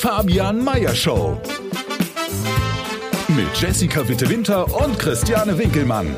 Fabian Meyer Show. Mit Jessica Witte-Winter und Christiane Winkelmann.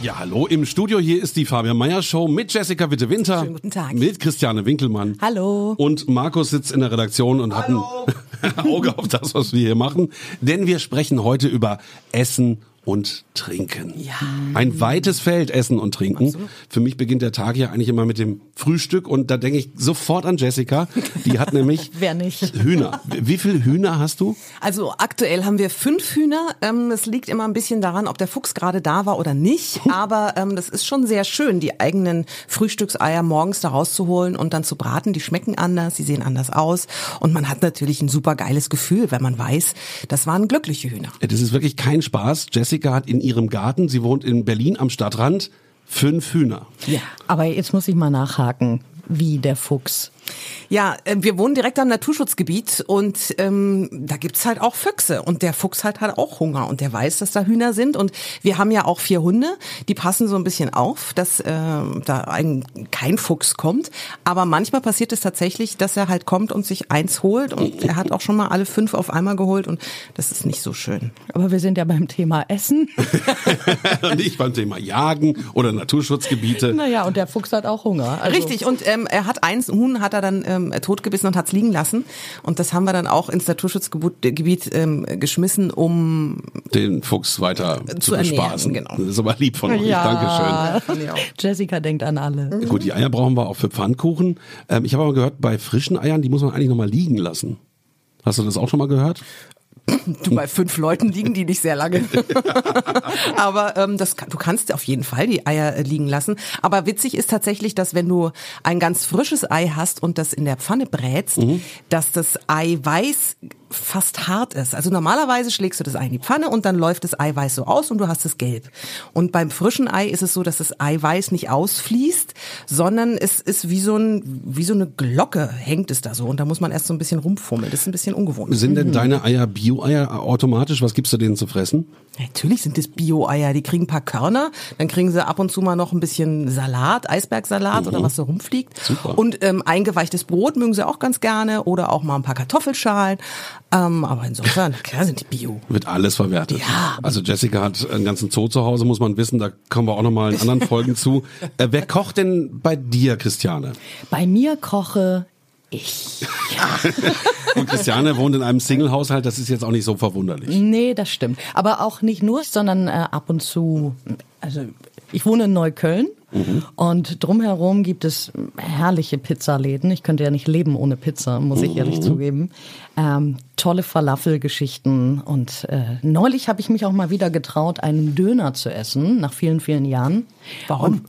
Ja, hallo im Studio. Hier ist die Fabian Meyer Show mit Jessica Witte-Winter. Schönen guten Tag. Mit Christiane Winkelmann. Hallo. Und Markus sitzt in der Redaktion und hat ein Auge auf das, was wir hier machen. Denn wir sprechen heute über Essen und Trinken. Ja. Ein weites Feld Essen und Trinken. Für mich beginnt der Tag ja eigentlich immer mit dem Frühstück und da denke ich sofort an Jessica. Die hat nämlich Wer nicht? Hühner. Wie viele Hühner hast du? Also aktuell haben wir fünf Hühner. Ähm, Es liegt immer ein bisschen daran, ob der Fuchs gerade da war oder nicht. Aber ähm, das ist schon sehr schön, die eigenen Frühstückseier morgens da rauszuholen und dann zu braten. Die schmecken anders, sie sehen anders aus. Und man hat natürlich ein super geiles Gefühl, wenn man weiß, das waren glückliche Hühner. Das ist wirklich kein Spaß. Jessica hat in ihrem Garten, sie wohnt in Berlin am Stadtrand, fünf Hühner. Ja. Aber jetzt muss ich mal nachhaken, wie der Fuchs. Ja, äh, wir wohnen direkt am Naturschutzgebiet und ähm, da gibt's halt auch Füchse und der Fuchs halt hat auch Hunger und der weiß, dass da Hühner sind und wir haben ja auch vier Hunde, die passen so ein bisschen auf, dass äh, da ein, kein Fuchs kommt, aber manchmal passiert es tatsächlich, dass er halt kommt und sich eins holt und er hat auch schon mal alle fünf auf einmal geholt und das ist nicht so schön. Aber wir sind ja beim Thema Essen. Nicht beim Thema Jagen oder Naturschutzgebiete. naja, und der Fuchs hat auch Hunger. Also, Richtig, und ähm, er hat eins, ein Huhn hat er dann ähm, totgebissen und hat's liegen lassen. Und das haben wir dann auch ins Naturschutzgebiet Gebiet, ähm, geschmissen, um Den Fuchs weiter zu, Zu ernähren, bespaßen. genau. Das ist aber lieb von euch. Ja. Dankeschön. Jessica denkt an alle. Gut, die Eier brauchen wir auch für Pfannkuchen. Ähm, ich habe aber gehört, bei frischen Eiern, die muss man eigentlich nochmal liegen lassen. Hast du das auch schon mal gehört? Du bei fünf Leuten liegen die nicht sehr lange. Aber ähm, das, du kannst auf jeden Fall die Eier äh, liegen lassen. Aber witzig ist tatsächlich, dass wenn du ein ganz frisches Ei hast und das in der Pfanne brätst, dass das Eiweiß fast hart ist. Also normalerweise schlägst du das Ei in die Pfanne und dann läuft das Eiweiß so aus und du hast es gelb. Und beim frischen Ei ist es so, dass das Eiweiß nicht ausfließt, sondern es ist wie so, ein, wie so eine Glocke hängt es da so. Und da muss man erst so ein bisschen rumfummeln. Das ist ein bisschen ungewohnt. Sind denn deine Eier Bio-Eier automatisch? Was gibst du denen zu fressen? Natürlich sind das Bio-Eier. Die kriegen ein paar Körner, dann kriegen sie ab und zu mal noch ein bisschen Salat, Eisbergsalat oder was so rumfliegt. Super. Und ähm, eingeweichtes Brot mögen sie auch ganz gerne oder auch mal ein paar Kartoffelschalen. Ähm, aber insofern, klar sind die Bio. Wird alles verwertet. Ja. Also Jessica hat einen ganzen Zoo zu Hause, muss man wissen. Da kommen wir auch nochmal in anderen Folgen zu. Äh, wer kocht denn bei dir, Christiane? Bei mir koche ich. Und Christiane wohnt in einem Single-Haushalt, das ist jetzt auch nicht so verwunderlich. Nee, das stimmt. Aber auch nicht nur, sondern äh, ab und zu. Also ich wohne in Neukölln und drumherum gibt es herrliche Pizzaläden. Ich könnte ja nicht leben ohne Pizza, muss ich ehrlich zugeben. Ähm, tolle Falafelgeschichten und äh, neulich habe ich mich auch mal wieder getraut, einen Döner zu essen nach vielen, vielen Jahren. Warum?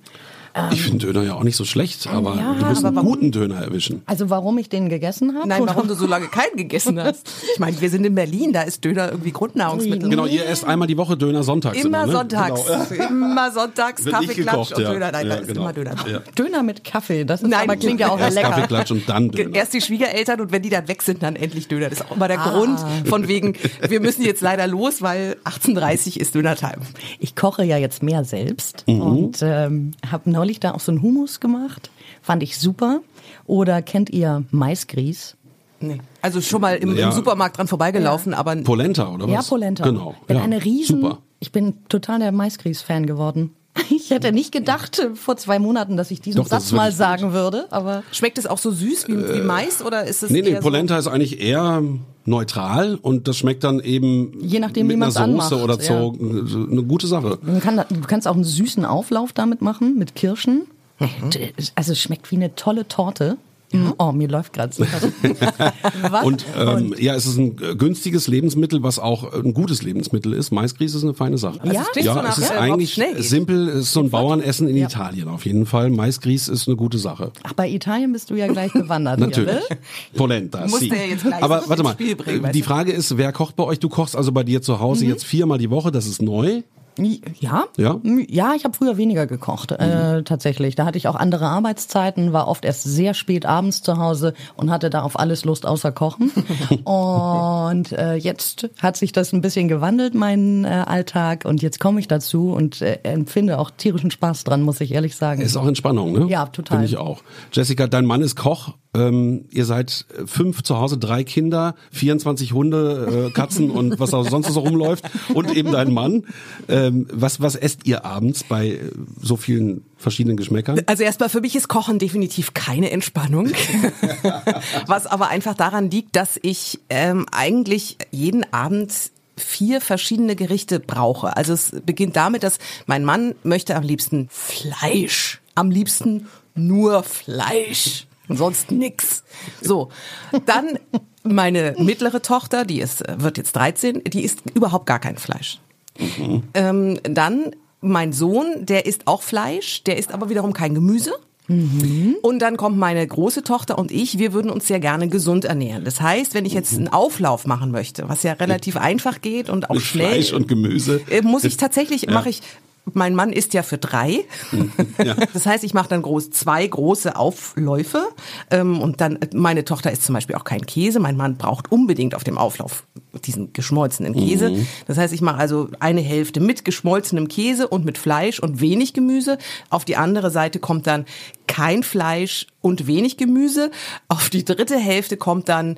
Ich finde Döner ja auch nicht so schlecht, aber ja, du musst aber einen warum? guten Döner erwischen. Also warum ich den gegessen habe? Nein, oder- warum du so lange keinen gegessen hast. Ich meine, wir sind in Berlin, da ist Döner irgendwie Grundnahrungsmittel. Genau, ihr esst einmal die Woche Döner sonntags. Immer ne? sonntags. Genau. Immer sonntags Wird Kaffeeklatsch gekocht, und ja. Döner. Nein, Ja, da ist genau. immer Döner. Ja. Döner mit Kaffee, das ist Nein. aber klingt ja auch Erst lecker. Kaffeeklatsch und dann Döner. Erst die Schwiegereltern und wenn die dann weg sind, dann endlich Döner. Das ist auch immer der Ah. Grund von wegen, wir müssen jetzt leider los, weil 18.30 ist Döner-Time. Ich koche ja jetzt mehr selbst Mhm. und ähm, habe neulich da auch so einen Hummus gemacht. Fand ich super. Oder kennt ihr Maisgrieß? Nee. Also schon mal im, Ja. im Supermarkt dran vorbeigelaufen, aber Polenta oder was? Ja, Polenta. Genau. Bin ja. eine Riesen. Super. Ich bin total der Maisgrieß-Fan geworden. Ich hätte nicht gedacht äh, vor zwei Monaten, dass ich diesen Doch, das Satz mal sagen würde, aber schmeckt es auch so süß wie, wie Mais oder ist es Nee, nee, Polenta ist eigentlich eher neutral und das schmeckt dann eben Je nachdem, mit wie einer man's Soße anmacht, oder so eine gute Sache. man kann, du kannst auch einen süßen Auflauf damit machen mit Kirschen. Mhm. Also es schmeckt wie eine tolle Torte. Oh, mir läuft gerade so. Und ähm, ja, es ist ein günstiges Lebensmittel, was auch ein gutes Lebensmittel ist. Maisgrieß ist eine feine Sache. Also so ja, nach, es ist äh, eigentlich simpel, es ist so ein Bauernessen in Italien auf jeden Fall. Maisgrieß ist eine gute Sache. Ach, bei Italien bist du ja gleich bewandert. Natürlich. Hier, ne? Polenta. Musste sì. er jetzt gleich Aber warte mal, Spiel bringen, äh, die? Frage ist, wer kocht bei euch? Du kochst also bei dir zu Hause jetzt viermal die Woche, das ist neu. Ja? Ja? Ja, ich habe früher weniger gekocht, äh, tatsächlich. Da hatte ich auch andere Arbeitszeiten, war oft erst sehr spät abends zu Hause und hatte da auf alles Lust außer Kochen. und äh, jetzt hat sich das ein bisschen gewandelt, mein äh, Alltag. Und jetzt komme ich dazu und äh, empfinde auch tierischen Spaß dran, muss ich ehrlich sagen. Ist auch Entspannung, ne? Ja, total. Finde ich auch. Jessica, dein Mann ist Koch. Ähm, ihr seid fünf zu Hause, drei Kinder, 24 Hunde, äh, Katzen und was auch sonst so rumläuft und eben dein Mann. Ähm, was, was esst ihr abends bei so vielen verschiedenen Geschmäckern? Also erstmal für mich ist Kochen definitiv keine Entspannung. Was aber einfach daran liegt, dass ich ähm, eigentlich jeden Abend vier verschiedene Gerichte brauche. Also es beginnt damit, dass mein Mann möchte am liebsten Fleisch. Am liebsten nur Fleisch. Und sonst nix. So. Dann meine mittlere Tochter, die ist, wird jetzt 13, die isst überhaupt gar kein Fleisch. Ähm, dann mein Sohn, der isst auch Fleisch, der isst aber wiederum kein Gemüse. Und dann kommt meine große Tochter und ich, wir würden uns sehr gerne gesund ernähren. Das heißt, wenn ich jetzt einen Auflauf machen möchte, was ja relativ einfach geht und auch Mit schnell, Fleisch und Gemüse. äh, muss ich tatsächlich, Ja. mache ich, mein Mann isst ja für drei. Ja. Das heißt, ich mache dann groß, zwei große Aufläufe ähm, und dann, meine Tochter isst zum Beispiel auch kein Käse. Mein Mann braucht unbedingt auf dem Auflauf diesen geschmolzenen Käse. Mhm. Das heißt, ich mache also eine Hälfte mit geschmolzenem Käse und mit Fleisch und wenig Gemüse. Auf die andere Seite kommt dann kein Fleisch und wenig Gemüse. Auf die dritte Hälfte kommt dann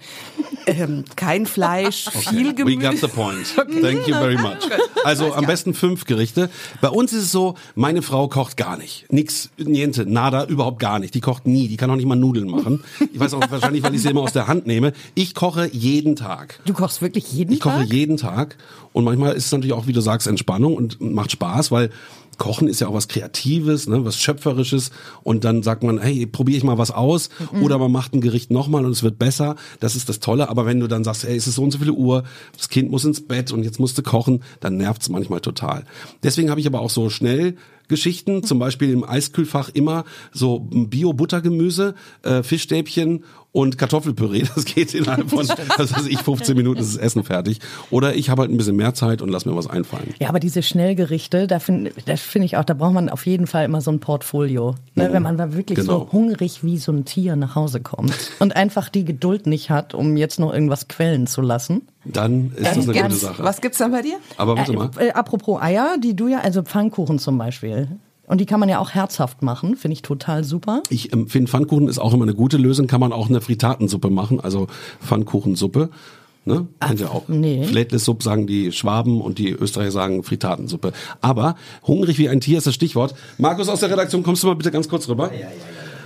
ähm, kein Fleisch, viel Gemüse. We got the point. Thank you very much. Also am besten fünf Gerichte. Bei uns ist es so, meine Frau kocht gar nicht. Nix, niente, nada, überhaupt gar nicht. Die kocht nie. Die kann auch nicht mal Nudeln machen. Ich weiß auch wahrscheinlich, weil ich sie immer aus der Hand nehme. Ich koche jeden Tag. Du kochst wirklich jeden Ich koche Tag? jeden Tag. Und manchmal ist es natürlich auch, wie du sagst, Entspannung und macht Spaß, weil Kochen ist ja auch was Kreatives, ne, was Schöpferisches. Und dann sagt man, hey, probiere ich mal was aus. Oder man macht ein Gericht nochmal und es wird besser. Das ist das Tolle. Aber wenn du dann sagst, hey, es ist so und so viele Uhr, das Kind muss ins Bett und jetzt musst du kochen, dann nervt's manchmal total. Deswegen habe ich aber auch so schnell Geschichten, zum Beispiel im Eiskühlfach immer so Bio-Buttergemüse, äh, Fischstäbchen und Kartoffelpüree. Das geht innerhalb von, was weiß ich, 15 Minuten ist das Essen fertig. Oder ich habe halt ein bisschen mehr Zeit und lass mir was einfallen. Ja, aber diese Schnellgerichte, da finde das finde ich auch, da braucht man auf jeden Fall immer so ein Portfolio. Ne, wenn man da wirklich Genau. so hungrig wie so ein Tier nach Hause kommt und einfach die Geduld nicht hat, um jetzt noch irgendwas quellen zu lassen. Dann ist das eine gute Sache. Was gibt's dann bei dir? Aber warte mal. Äh, apropos Eier, die du ja, also Pfannkuchen zum Beispiel. Und die kann man ja auch herzhaft machen, finde ich total super. Ich ähm, finde, Pfannkuchen ist auch immer eine gute Lösung. Kann man auch eine Fritatensuppe machen, also Pfannkuchensuppe. Ne? Kennt ihr auch. nee. Flätlissuppe sagen die Schwaben und die Österreicher sagen Fritatensuppe. Aber hungrig wie ein Tier ist das Stichwort. Markus aus der Redaktion, kommst du mal bitte ganz kurz rüber? Ja, ja, ja.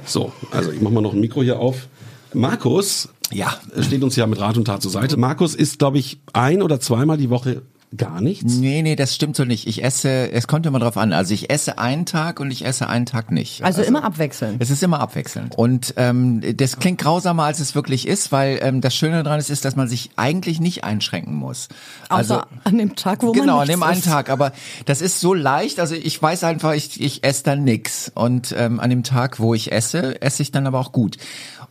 So, also ich mach mal noch ein Mikro hier auf. Markus, ja, steht uns ja mit Rat und Tat zur Seite. Markus isst, glaube ich, ein oder zweimal die Woche gar nichts. Nee, nee, das stimmt so nicht. Ich esse, es kommt immer drauf an. Also ich esse einen Tag und ich esse einen Tag nicht. Also, immer abwechseln. Es ist immer abwechselnd. Und ähm, das klingt grausamer, als es wirklich ist, weil ähm, das Schöne daran ist, ist, dass man sich eigentlich nicht einschränken muss. Also Außer an dem Tag, wo genau, man an dem einen. Tag. Aber das ist so leicht. Also ich weiß einfach, ich, ich esse dann nix. Und ähm, an dem Tag, wo ich esse, esse ich dann aber auch gut.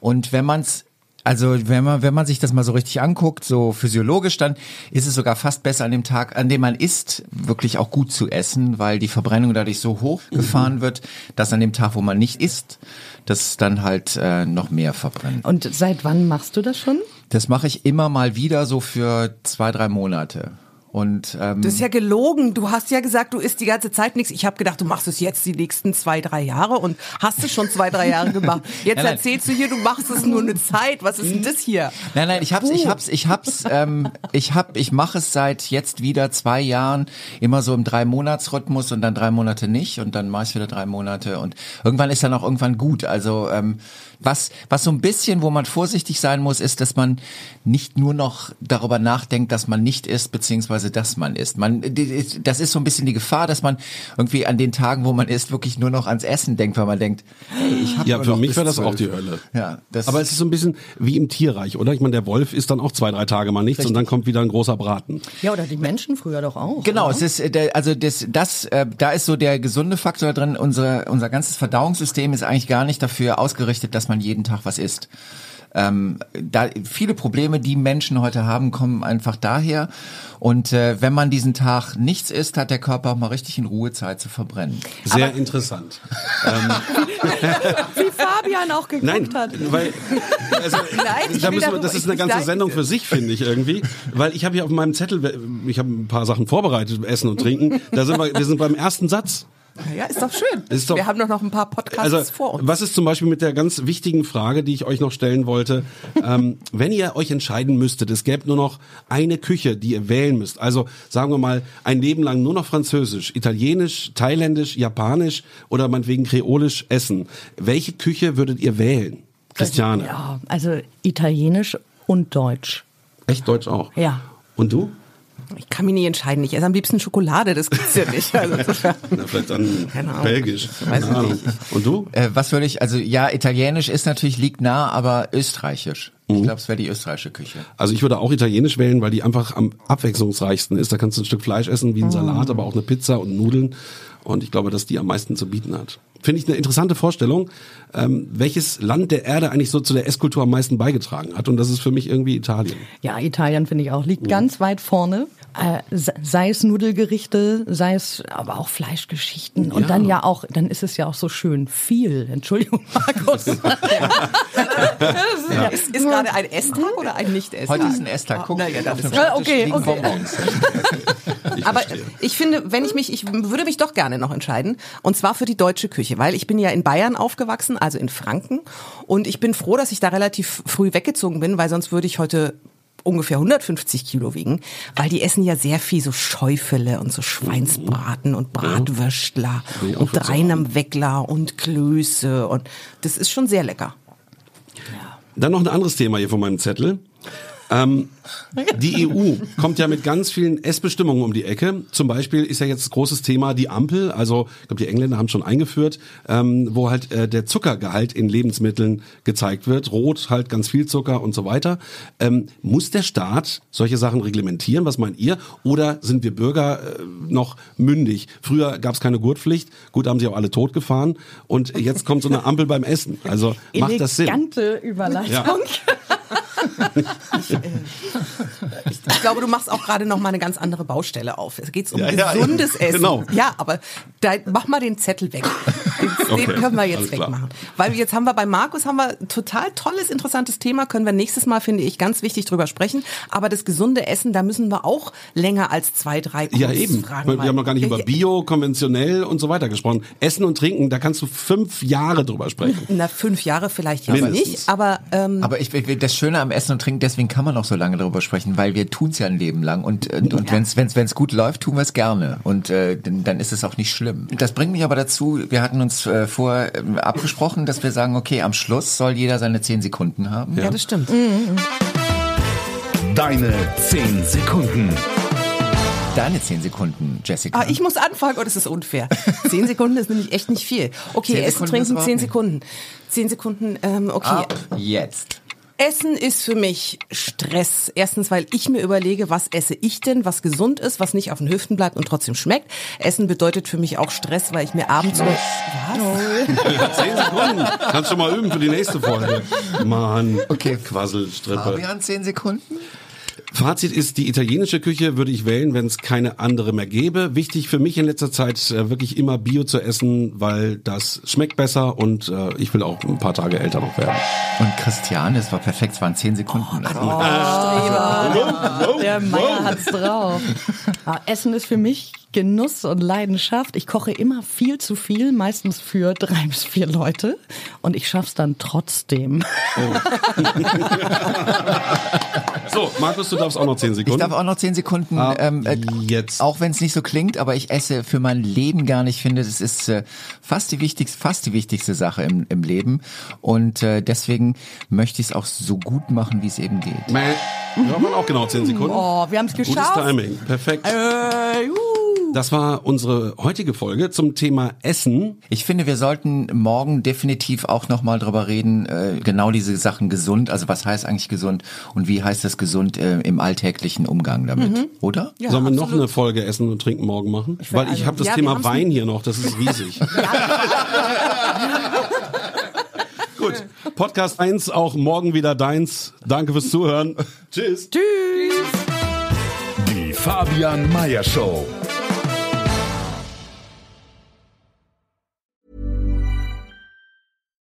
Und wenn man's also wenn man wenn man sich das mal so richtig anguckt, so physiologisch, dann ist es sogar fast besser an dem Tag, an dem man isst, wirklich auch gut zu essen, weil die Verbrennung dadurch so hoch gefahren wird, dass an dem Tag, wo man nicht isst, das dann halt äh, noch mehr verbrennt. Und seit wann machst du das schon? Das mache ich immer mal wieder so für zwei drei Monate. Und ähm, Das ist ja gelogen. Du hast ja gesagt, du isst die ganze Zeit nichts. Ich habe gedacht, du machst es jetzt die nächsten zwei, drei Jahre und hast es schon zwei, drei Jahre gemacht. Jetzt Nein, nein. erzählst du hier, du machst es nur eine Zeit. Was ist denn das hier? Nein, nein, ich hab's, ich hab's, ich hab's, ähm, ich hab, ich mache es seit jetzt wieder zwei Jahren immer so im drei Monatsrhythmus und dann drei Monate nicht und dann meist wieder drei Monate und irgendwann ist dann auch irgendwann gut. Also ähm, was, was so ein bisschen, wo man vorsichtig sein muss, ist, dass man nicht nur noch darüber nachdenkt, dass man nicht isst beziehungsweise dass man isst. Man, das ist so ein bisschen die Gefahr, dass man irgendwie an den Tagen, wo man isst, wirklich nur noch ans Essen denkt, weil man denkt, hey, ich habe Ja, für mich wäre das auch die Hölle. Ja, das Aber es ist so ein bisschen wie im Tierreich, oder? Ich meine, der Wolf isst dann auch zwei, drei Tage mal nichts und dann kommt wieder ein großer Braten. Ja, oder die Menschen früher doch auch. Genau, oder? es ist äh, also das, das äh, da ist so der gesunde Faktor drin. Unser unser ganzes Verdauungssystem ist eigentlich gar nicht dafür ausgerichtet, dass man jeden Tag was isst. Ähm, da viele Probleme, die Menschen heute haben, kommen einfach daher. Und äh, wenn man diesen Tag nichts isst, hat der Körper auch mal richtig in Ruhe Zeit zu verbrennen. Sehr interessant. Wie Fabian auch geguckt Nein, hat. weil also, ich da müssen wir, das ist eine ganze Sendung für sich, finde ich irgendwie, weil ich habe hier auf meinem Zettel, ich habe ein paar Sachen vorbereitet, Essen und Trinken. Da sind wir, wir sind beim ersten Satz. Ja, ist doch schön. Ist doch- Wir haben doch noch ein paar Podcasts Also, vor uns. was ist zum Beispiel mit der ganz wichtigen Frage, die ich euch noch stellen wollte? ähm, wenn ihr euch entscheiden müsstet, es gäbe nur noch eine Küche, die ihr wählen müsst. Also sagen wir mal ein Leben lang nur noch Französisch, Italienisch, Thailändisch, Japanisch oder meinetwegen Kreolisch essen. Welche Küche würdet ihr wählen? Christiane. Ja, also Italienisch und Deutsch. Echt Deutsch auch? Ja. Und du? Ich kann mich nicht entscheiden. Ich esse am liebsten Schokolade, das gibt's ja nicht. Also, Na, vielleicht dann Keine Ahnung. Belgisch. Weiß Keine ich Ahnung. nicht. Und du? Äh, was würde ich, also ja, Italienisch ist natürlich, liegt nah, aber österreichisch. Mhm. Ich glaube, es wäre die österreichische Küche. Also ich würde auch Italienisch wählen, weil die einfach am abwechslungsreichsten ist. Da kannst du ein Stück Fleisch essen, wie ein Salat, aber auch eine Pizza und Nudeln. Und ich glaube, dass die am meisten zu bieten hat. Finde ich eine interessante Vorstellung, ähm, welches Land der Erde eigentlich so zu der Esskultur am meisten beigetragen hat. Und das ist für mich irgendwie Italien. Ja, Italien finde ich auch. Liegt ganz weit vorne. Äh, se- sei es Nudelgerichte, sei es aber auch Fleischgeschichten. Und Ja. dann ja auch, dann ist es ja auch so schön viel. Entschuldigung, Markus. Ist, ist gerade ein Esstag oder ein Nicht-Esstag? Heute ist ein Esstag. Guck, Na ja, dann auf ist ja- okay, okay. Ich Aber ich finde, wenn ich mich, ich würde mich doch gerne noch entscheiden. Und zwar für die deutsche Küche, weil ich bin ja in Bayern aufgewachsen, also in Franken. Und ich bin froh, dass ich da relativ früh weggezogen bin, weil sonst würde ich heute ungefähr 150 Kilo wiegen, weil die essen ja sehr viel so Schäufele und so Schweinsbraten und Bratwürstler Will ich auch und dazu Rein am Weckler und Klöße und das ist schon sehr lecker. Dann noch ein anderes Thema hier von meinem Zettel. Ähm, die EU kommt ja mit ganz vielen Essbestimmungen um die Ecke. Zum Beispiel ist ja jetzt großes Thema die Ampel. Also ich glaube, die Engländer haben schon eingeführt, ähm, wo halt äh, der Zuckergehalt in Lebensmitteln gezeigt wird. Rot halt ganz viel Zucker und so weiter. Ähm, muss der Staat solche Sachen reglementieren? Was meint ihr? Oder sind wir Bürger äh, noch mündig? Früher gab es keine Gurtpflicht. Gut, haben sie auch alle totgefahren. Und jetzt kommt so eine Ampel beim Essen. Also macht das Sinn? Elegante Überleitung. Ja. Ich glaube, du machst auch gerade noch mal eine ganz andere Baustelle auf. Es geht um Ja, ja, gesundes eben. Essen. Genau. Ja, aber da, mach mal den Zettel weg. Den, Okay, den können wir jetzt klar. wegmachen. Weil jetzt haben wir bei Markus haben wir ein total tolles, interessantes Thema. Können wir nächstes Mal, finde ich, ganz wichtig drüber sprechen. Aber das gesunde Essen, da müssen wir auch länger als zwei, drei Ja, eben. Fragen Wir haben noch gar nicht über Ja, Bio, konventionell und so weiter gesprochen. Essen und Trinken, da kannst du fünf Jahre drüber sprechen. Na, fünf Jahre vielleicht jetzt Mindestens. nicht, aber ähm, Aber ich, ich- das Schöne am Essen und Trinken, deswegen kann man auch so lange darüber sprechen, weil wir tun's ja ein Leben lang und, und, und wenn's wenn's wenn's gut läuft, tun wir es gerne und äh, dann dann ist es auch nicht schlimm. Das bringt mich aber dazu, wir hatten uns äh, vor ähm, abgesprochen, dass wir sagen, okay, am Schluss soll jeder seine zehn Sekunden haben. ja, das stimmt. Deine 10 Sekunden. Deine zehn Sekunden, Jessica. Ah, ich muss anfangen, oh, das ist unfair. Zehn Sekunden ist nämlich echt nicht viel. Okay, Zehn Essen, trinken, zehn. Sekunden. Zehn Sekunden, ähm, okay. Ab jetzt. Essen ist für mich Stress. Erstens, weil ich mir überlege, was esse ich denn, was gesund ist, was nicht auf den Hüften bleibt und trotzdem schmeckt. Essen bedeutet für mich auch Stress, weil ich mir abends... Was? Zehn Sekunden. Kannst schon mal üben für die nächste Folge. Mann. Okay. Quasselstrippe. Fabian, zehn Sekunden? Fazit ist, die italienische Küche würde ich wählen, wenn es keine andere mehr gäbe. Wichtig für mich in letzter Zeit äh, wirklich immer Bio zu essen, weil das schmeckt besser und äh, ich will auch ein paar Tage älter noch werden. Und Christian, das war perfekt, es waren zehn Sekunden. Oh, Also, Der Meier hat's drauf. Ah, Essen ist für mich Genuss und Leidenschaft. Ich koche immer viel zu viel, meistens für drei bis vier Leute. Und ich schaff's dann trotzdem. So, Markus, du darfst auch noch zehn Ich Sekunden. darf auch noch zehn Sekunden, Ah, ähm, äh, jetzt. auch wenn es nicht so klingt, aber ich esse für mein Leben gar nicht. Ich finde, das ist äh, fast die wichtigste, fast die wichtigste Sache im, im Leben. Und äh, deswegen möchte ich es auch so gut machen, wie es eben geht. Mäh. Ja, waren auch genau zehn Sekunden. Oh, wir haben's Gutes geschafft. Timing, perfekt. Äh, juhu. Das war unsere heutige Folge zum Thema Essen. Ich finde, wir sollten morgen definitiv auch nochmal drüber reden, äh, genau diese Sachen gesund, also was heißt eigentlich gesund und wie heißt das gesund äh, im alltäglichen Umgang damit, oder? Ja, Sollen wir noch absolut. eine Folge Essen und Trinken morgen machen? will Weil ich also- habe das Ja, Thema Wein hier noch, das ist riesig. Gut, Podcast 1 auch morgen wieder deins. Danke fürs Zuhören. Tschüss. Die Fabian Meyer Show.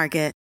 Market.